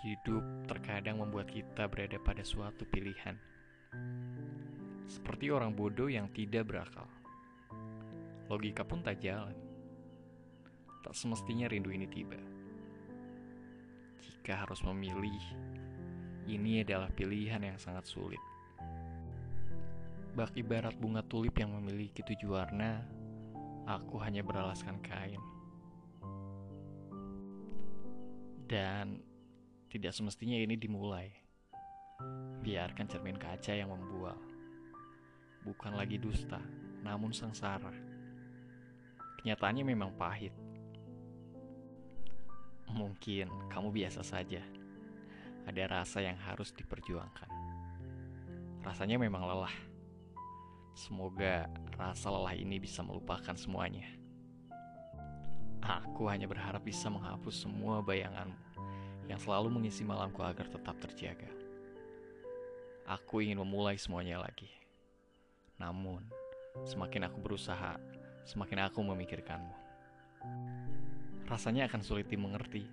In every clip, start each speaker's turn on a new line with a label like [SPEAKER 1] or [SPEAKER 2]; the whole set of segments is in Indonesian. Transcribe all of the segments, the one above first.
[SPEAKER 1] Hidup terkadang membuat kita berada pada suatu pilihan. Seperti orang bodoh yang tidak berakal. Logika pun tak jalan. Tak semestinya rindu ini tiba. Jika harus memilih, ini adalah pilihan yang sangat sulit. Bak ibarat bunga tulip yang memiliki tujuh warna, aku hanya beralaskan kain. Dan tidak semestinya ini dimulai. Biarkan cermin kaca yang membual. Bukan lagi dusta, namun sengsara. Kenyataannya memang pahit. Mungkin kamu biasa saja. Ada rasa yang harus diperjuangkan. Rasanya memang lelah. Semoga rasa lelah ini bisa melupakan semuanya. Aku hanya berharap bisa menghapus semua bayanganmu yang selalu mengisi malamku agar tetap terjaga. Aku ingin memulai semuanya lagi. Namun, semakin aku berusaha, semakin aku memikirkanmu. Rasanya akan sulit dimengerti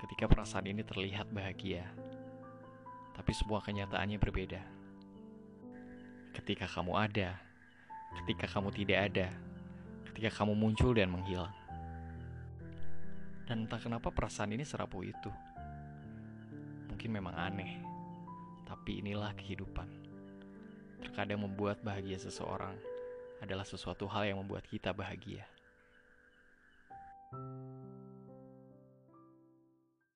[SPEAKER 1] ketika perasaan ini terlihat bahagia, tapi semua kenyataannya berbeda. Ketika kamu ada, ketika kamu tidak ada, ketika kamu muncul dan menghilang. Dan entah kenapa perasaan ini serapuh itu. Mungkin memang aneh, tapi inilah kehidupan. Terkadang membuat bahagia seseorang adalah sesuatu hal yang membuat kita bahagia. thank you